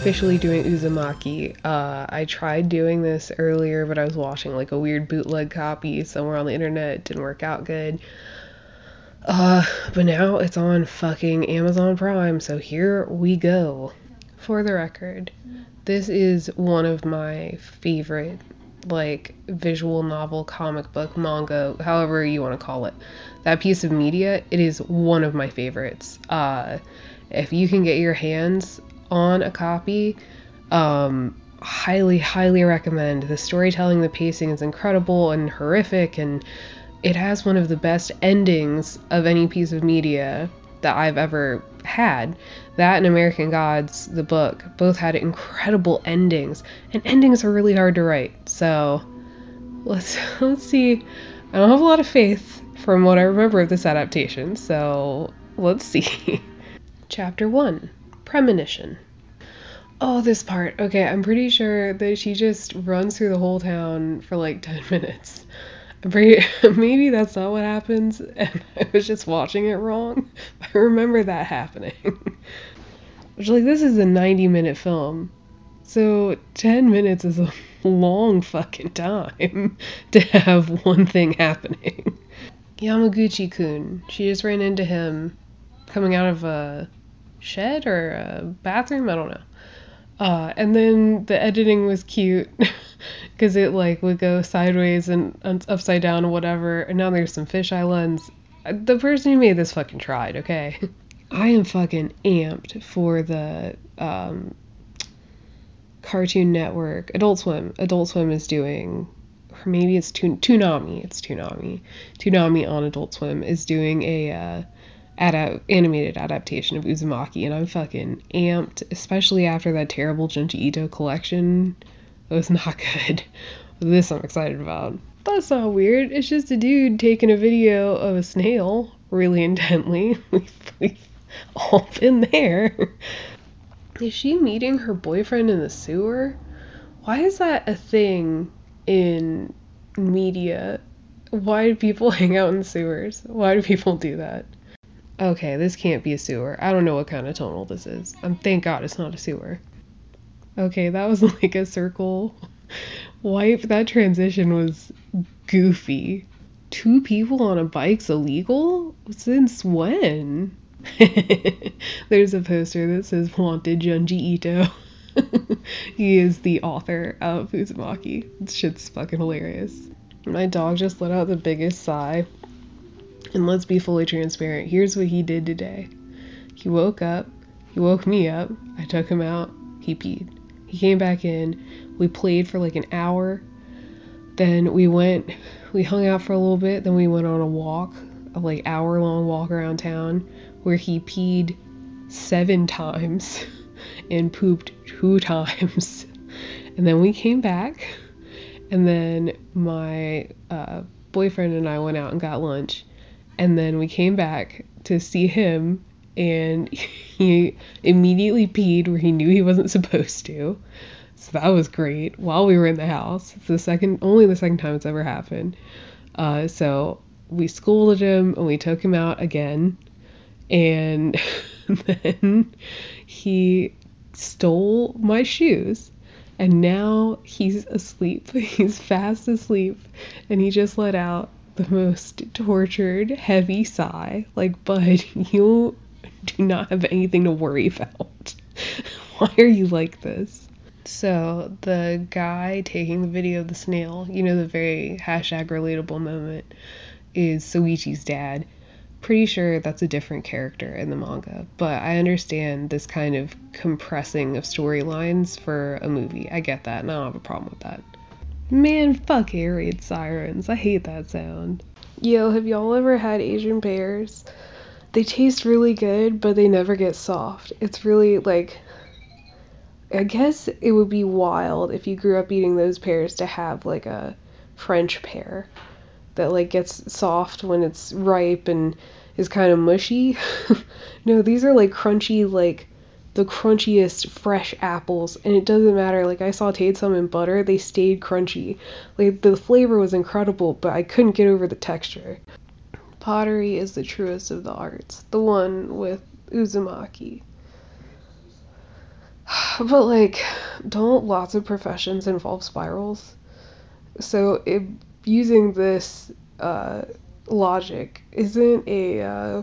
officially doing Uzumaki. Uh, I tried doing this earlier, but I was watching like a weird bootleg copy somewhere on the internet. It didn't work out good. Uh, but now it's on fucking Amazon Prime, so here we go. For the record, this is one of my favorite, like, visual novel, comic book, manga, however you want to call it. That piece of media, it is one of my favorites. Uh, if you can get your hands on a copy, um, highly, highly recommend. The storytelling, the pacing is incredible and horrific, and it has one of the best endings of any piece of media that I've ever had. That and American Gods, the book, both had incredible endings, and endings are really hard to write. So let's let's see. I don't have a lot of faith from what I remember of this adaptation, so let's see. Chapter 1 Premonition. Oh, this part. Okay, I'm pretty sure that she just runs through the whole town for like 10 minutes. Maybe that's not what happens, and I was just watching it wrong. I remember that happening. Which, like, this is a 90 minute film. So 10 minutes is a long fucking time to have one thing happening. Yamaguchi kun. She just ran into him coming out of a shed or a bathroom, I don't know. Uh, and then the editing was cute because it like would go sideways and upside down or whatever. And now there's some fisheye lens. The person who made this fucking tried, okay? I am fucking amped for the um, Cartoon Network, Adult Swim. Adult Swim is doing, or maybe it's Toon- Toonami. It's Toonami. Toonami on Adult Swim is doing a uh, ada- animated adaptation of Uzumaki, and I'm fucking amped, especially after that terrible Junji Ito collection. It was not good. This I'm excited about. That's not weird. It's just a dude taking a video of a snail really intently. We've all been there. Is she meeting her boyfriend in the sewer? Why is that a thing in media? Why do people hang out in sewers? Why do people do that? Okay, this can't be a sewer. I don't know what kind of tunnel this is. Um, thank God it's not a sewer. Okay, that was like a circle wipe. That transition was goofy. Two people on a bike's illegal? Since when? There's a poster that says Wanted Junji Ito. he is the author of Uzumaki. This shit's fucking hilarious. My dog just let out the biggest sigh. And let's be fully transparent. Here's what he did today. He woke up. He woke me up. I took him out. He peed. He came back in. We played for like an hour. Then we went, we hung out for a little bit. Then we went on a walk, a like hour long walk around town where he peed seven times and pooped two times. And then we came back. And then my uh, boyfriend and I went out and got lunch and then we came back to see him and he immediately peed where he knew he wasn't supposed to. So that was great. While we were in the house it's the second only the second time it's ever happened. Uh, so we scolded him and we took him out again. And then he stole my shoes and now he's asleep. He's fast asleep and he just let out the most tortured, heavy sigh. Like, bud, you do not have anything to worry about. Why are you like this? So, the guy taking the video of the snail, you know, the very hashtag relatable moment, is Shuichi's dad. Pretty sure that's a different character in the manga, but I understand this kind of compressing of storylines for a movie. I get that, and I don't have a problem with that. Man, fuck air sirens. I hate that sound. Yo, have y'all ever had Asian pears? They taste really good, but they never get soft. It's really like. I guess it would be wild if you grew up eating those pears to have like a French pear that like gets soft when it's ripe and is kind of mushy. no, these are like crunchy, like the crunchiest fresh apples and it doesn't matter like I sauteed some in butter they stayed crunchy. Like the flavor was incredible but I couldn't get over the texture. Pottery is the truest of the arts the one with Uzumaki. But like don't lots of professions involve spirals? So if using this uh, logic isn't a uh,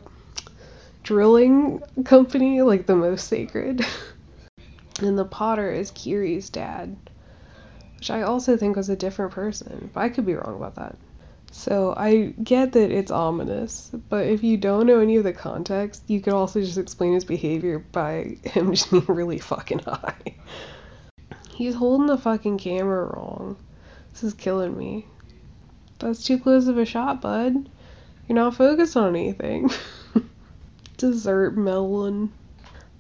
drilling company like the most sacred. and the potter is Kiri's dad, which I also think was a different person, but I could be wrong about that. So I get that it's ominous, but if you don't know any of the context, you could also just explain his behavior by him just being really fucking high. He's holding the fucking camera wrong. This is killing me. That's too close of a shot, bud. You're not focused on anything. dessert melon.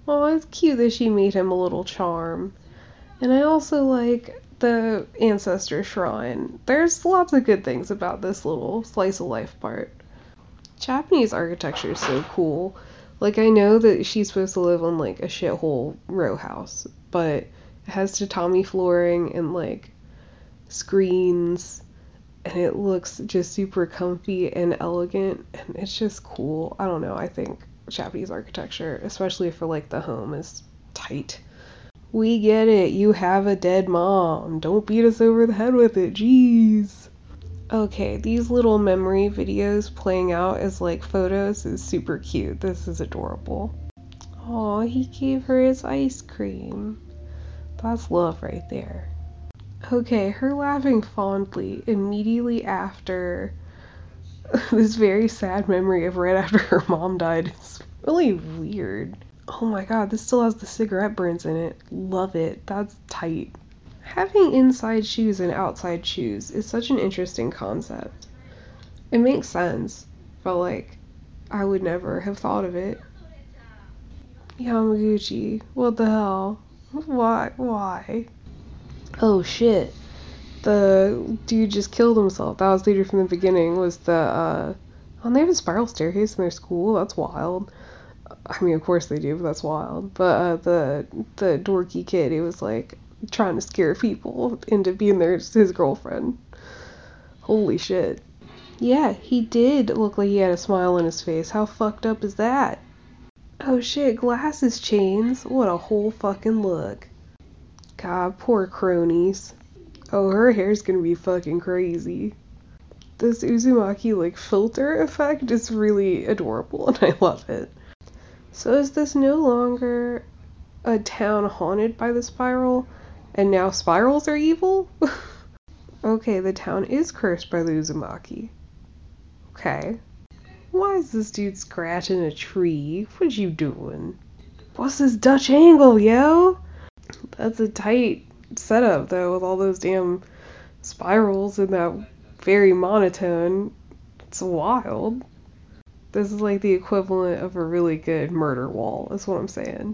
Oh, it's cute that she made him a little charm. And I also like the ancestor shrine. There's lots of good things about this little slice of life part. Japanese architecture is so cool. Like I know that she's supposed to live on like a shithole row house, but it has tatami flooring and like screens and it looks just super comfy and elegant and it's just cool. I don't know, I think Japanese architecture, especially for like the home, is tight. We get it. You have a dead mom. Don't beat us over the head with it. Jeez. Okay, these little memory videos playing out as like photos is super cute. This is adorable. Oh, he gave her his ice cream. That's love right there. Okay, her laughing fondly immediately after this very sad memory of right after her mom died. It's really weird. Oh my god, this still has the cigarette burns in it. Love it. That's tight. Having inside shoes and outside shoes is such an interesting concept. It makes sense, but like, I would never have thought of it. Yamaguchi, what the hell? Why? Why? Oh shit the dude just killed himself. That was later from the beginning. Was the uh, oh they have a spiral staircase in their school? That's wild. I mean, of course they do, but that's wild. But uh, the the dorky kid, he was like trying to scare people into being their his girlfriend. Holy shit. Yeah, he did look like he had a smile on his face. How fucked up is that? Oh shit, glasses chains. What a whole fucking look. God, poor cronies. Oh, her hair's gonna be fucking crazy. This Uzumaki like filter effect is really adorable and I love it. So is this no longer a town haunted by the spiral and now spirals are evil? okay, the town is cursed by the Uzumaki. Okay. Why is this dude scratching a tree? What you doing? What's this Dutch angle, yo? That's a tight setup though with all those damn spirals and that very monotone. It's wild. This is like the equivalent of a really good murder wall, is what I'm saying.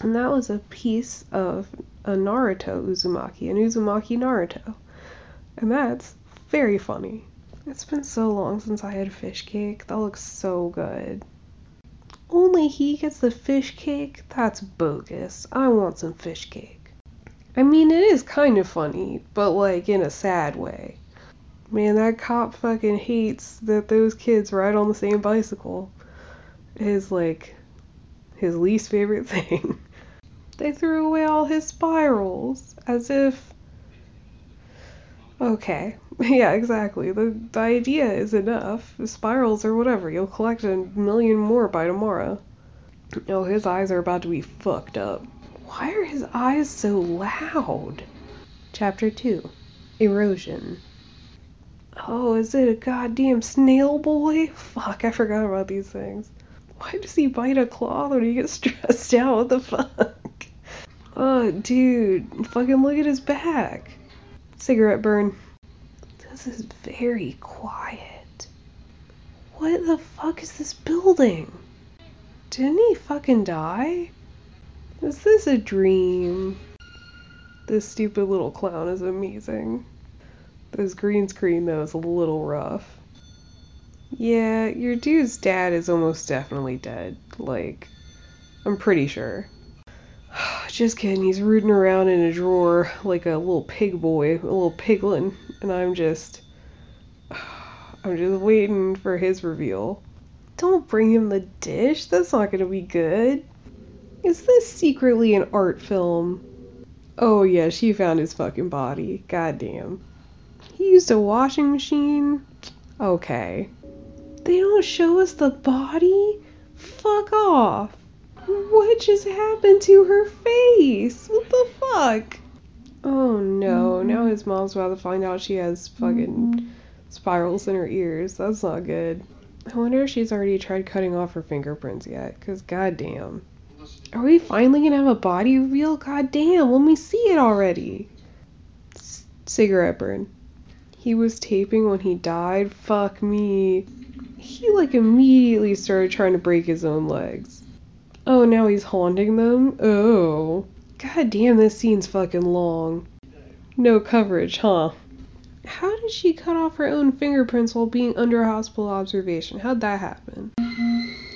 And that was a piece of a Naruto Uzumaki, an Uzumaki Naruto. And that's very funny. It's been so long since I had fish cake. That looks so good. Only he gets the fish cake? That's bogus. I want some fish cake. I mean, it is kind of funny, but like in a sad way. Man, that cop fucking hates that those kids ride on the same bicycle. His like his least favorite thing. they threw away all his spirals as if Okay. Yeah, exactly. The the idea is enough. Spirals or whatever. You'll collect a million more by tomorrow. Oh, his eyes are about to be fucked up. Why are his eyes so loud? Chapter 2 Erosion. Oh, is it a goddamn snail boy? Fuck, I forgot about these things. Why does he bite a cloth when he gets stressed out? What the fuck? Oh, dude. Fucking look at his back. Cigarette burn. This is very quiet. What the fuck is this building? Didn't he fucking die? Is this a dream? This stupid little clown is amazing. This green screen, though, is a little rough. Yeah, your dude's dad is almost definitely dead. Like, I'm pretty sure. Just kidding, he's rooting around in a drawer like a little pig boy, a little piglin, and I'm just. I'm just waiting for his reveal. Don't bring him the dish, that's not gonna be good. Is this secretly an art film? Oh yeah, she found his fucking body. Goddamn. He used a washing machine? Okay. They don't show us the body? Fuck off. What just happened to her face? What the fuck? Oh no, now his mom's about to find out she has fucking spirals in her ears. That's not good. I wonder if she's already tried cutting off her fingerprints yet, because goddamn. Are we finally gonna have a body reveal? Goddamn, let me see it already. C- cigarette burn. He was taping when he died? Fuck me. He like immediately started trying to break his own legs. Oh, now he's haunting them? Oh. God damn, this scene's fucking long. No coverage, huh? How did she cut off her own fingerprints while being under hospital observation? How'd that happen?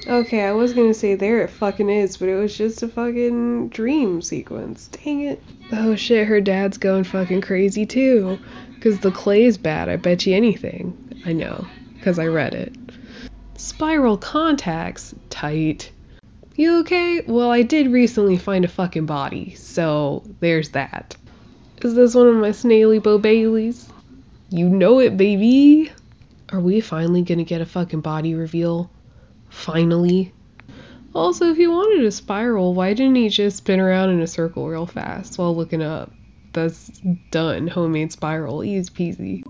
Okay, I was gonna say there it fucking is, but it was just a fucking dream sequence. Dang it. Oh shit, her dad's going fucking crazy too. Cause the clay's bad, I bet you anything. I know, cause I read it. Spiral contacts? Tight. You okay? Well, I did recently find a fucking body, so there's that. Is this one of my snaily Bo Baileys? You know it, baby! Are we finally gonna get a fucking body reveal? Finally? Also, if he wanted a spiral, why didn't he just spin around in a circle real fast while looking up? That's done. Homemade spiral. Easy peasy.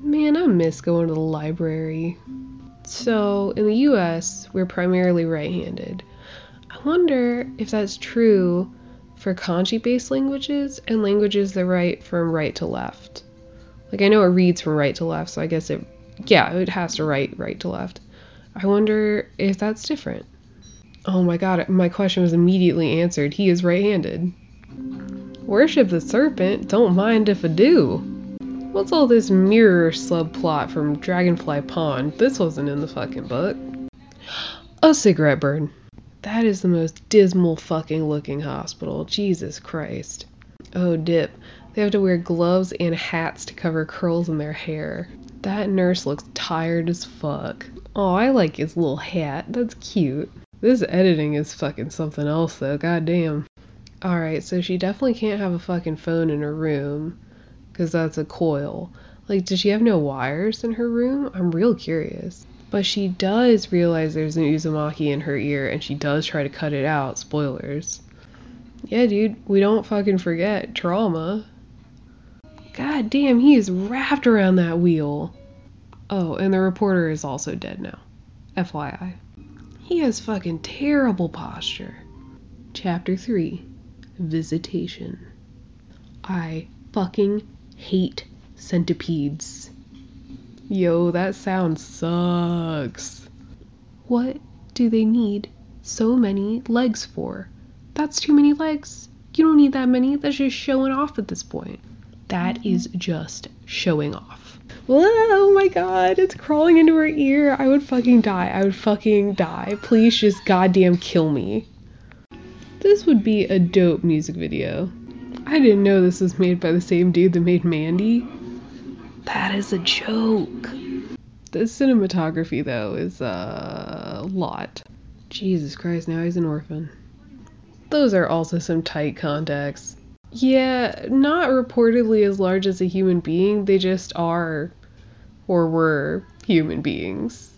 Man, I miss going to the library. So, in the US, we're primarily right handed. I wonder if that's true for kanji based languages and languages that write from right to left. Like, I know it reads from right to left, so I guess it, yeah, it has to write right to left. I wonder if that's different. Oh my god, my question was immediately answered. He is right handed. Worship the serpent, don't mind if I do. What's all this mirror subplot from Dragonfly Pond? This wasn't in the fucking book. A cigarette burn. That is the most dismal fucking looking hospital. Jesus Christ. Oh, dip. They have to wear gloves and hats to cover curls in their hair. That nurse looks tired as fuck. Oh, I like his little hat. That's cute. This editing is fucking something else though. Goddamn. Alright, so she definitely can't have a fucking phone in her room. Because that's a coil. Like, does she have no wires in her room? I'm real curious. But she does realize there's an Uzumaki in her ear and she does try to cut it out. Spoilers. Yeah, dude, we don't fucking forget trauma. God damn, he is wrapped around that wheel. Oh, and the reporter is also dead now. FYI. He has fucking terrible posture. Chapter 3 Visitation. I fucking hate centipedes. Yo, that sound sucks. What do they need so many legs for? That's too many legs. You don't need that many. That's just showing off at this point. That mm-hmm. is just showing off. Oh my god, it's crawling into her ear. I would fucking die. I would fucking die. Please just goddamn kill me. This would be a dope music video. I didn't know this was made by the same dude that made Mandy. That is a joke. The cinematography, though, is a lot. Jesus Christ, now he's an orphan. Those are also some tight contacts. Yeah, not reportedly as large as a human being, they just are or were human beings.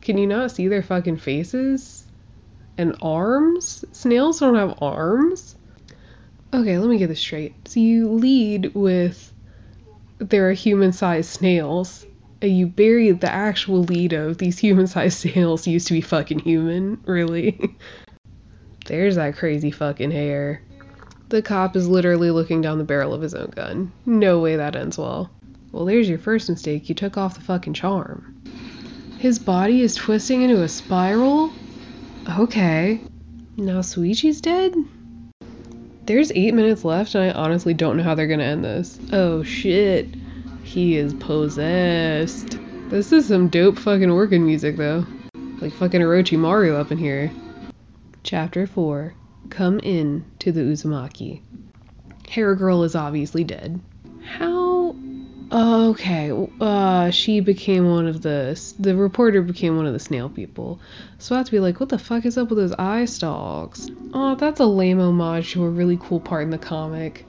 Can you not see their fucking faces? And arms? Snails don't have arms? Okay, let me get this straight. So you lead with there are human sized snails, and you bury the actual lead of these human sized snails used to be fucking human, really. There's that crazy fucking hair. The cop is literally looking down the barrel of his own gun. No way that ends well. Well, there's your first mistake. You took off the fucking charm. His body is twisting into a spiral? Okay. Now Shuichi's dead? There's eight minutes left, and I honestly don't know how they're gonna end this. Oh shit. He is possessed. This is some dope fucking organ music, though. Like fucking Orochimaru up in here. Chapter 4 come in to the Uzumaki. Hair Girl is obviously dead. How? Okay, uh, she became one of the. The reporter became one of the snail people. So I have to be like, what the fuck is up with those eye stalks? Oh, that's a lame homage to a really cool part in the comic.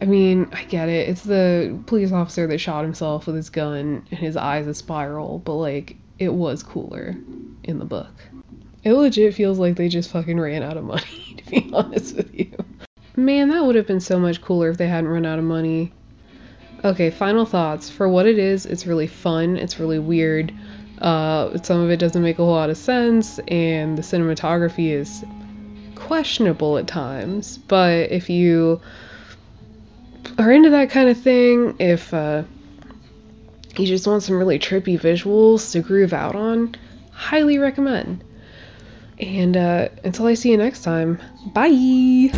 I mean, I get it. It's the police officer that shot himself with his gun and his eyes a spiral, but like, it was cooler in the book. It legit feels like they just fucking ran out of money, to be honest with you. Man, that would have been so much cooler if they hadn't run out of money. Okay, final thoughts. For what it is, it's really fun, it's really weird. Uh, some of it doesn't make a whole lot of sense, and the cinematography is questionable at times. But if you are into that kind of thing, if uh, you just want some really trippy visuals to groove out on, highly recommend. And uh, until I see you next time, bye!